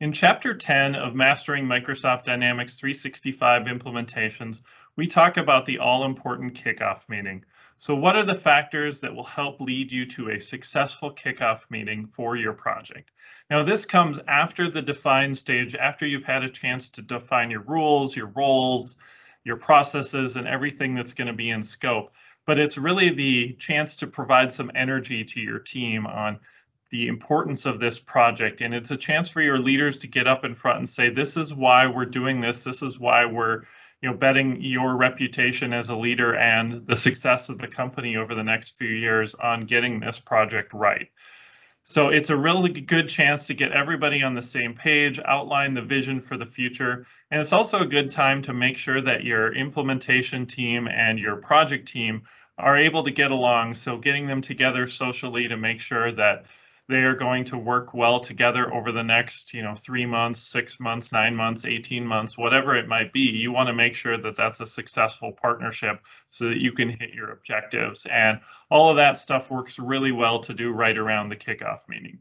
In Chapter 10 of Mastering Microsoft Dynamics 365 Implementations, we talk about the all-important kickoff meeting. So what are the factors that will help lead you to a successful kickoff meeting for your project? Now, this comes after the define stage, after you've had a chance to define your rules, your roles, your processes, and everything that's going to be in scope. But it's really the chance to provide some energy to your team on the importance of this project. And it's a chance for your leaders to get up in front and say, this is why we're doing this. This is why we're you know, betting your reputation as a leader and the success of the company over the next few years on getting this project right. So it's a really good chance to get everybody on the same page, outline the vision for the future, and it's also a good time to make sure that your implementation team and your project team are able to get along. So getting them together socially to make sure that they are going to work well together over the next, you know, three months, six months, nine months, 18 months, whatever it might be. You want to make sure that that's a successful partnership so that you can hit your objectives. And all of that stuff works really well to do right around the kickoff meeting.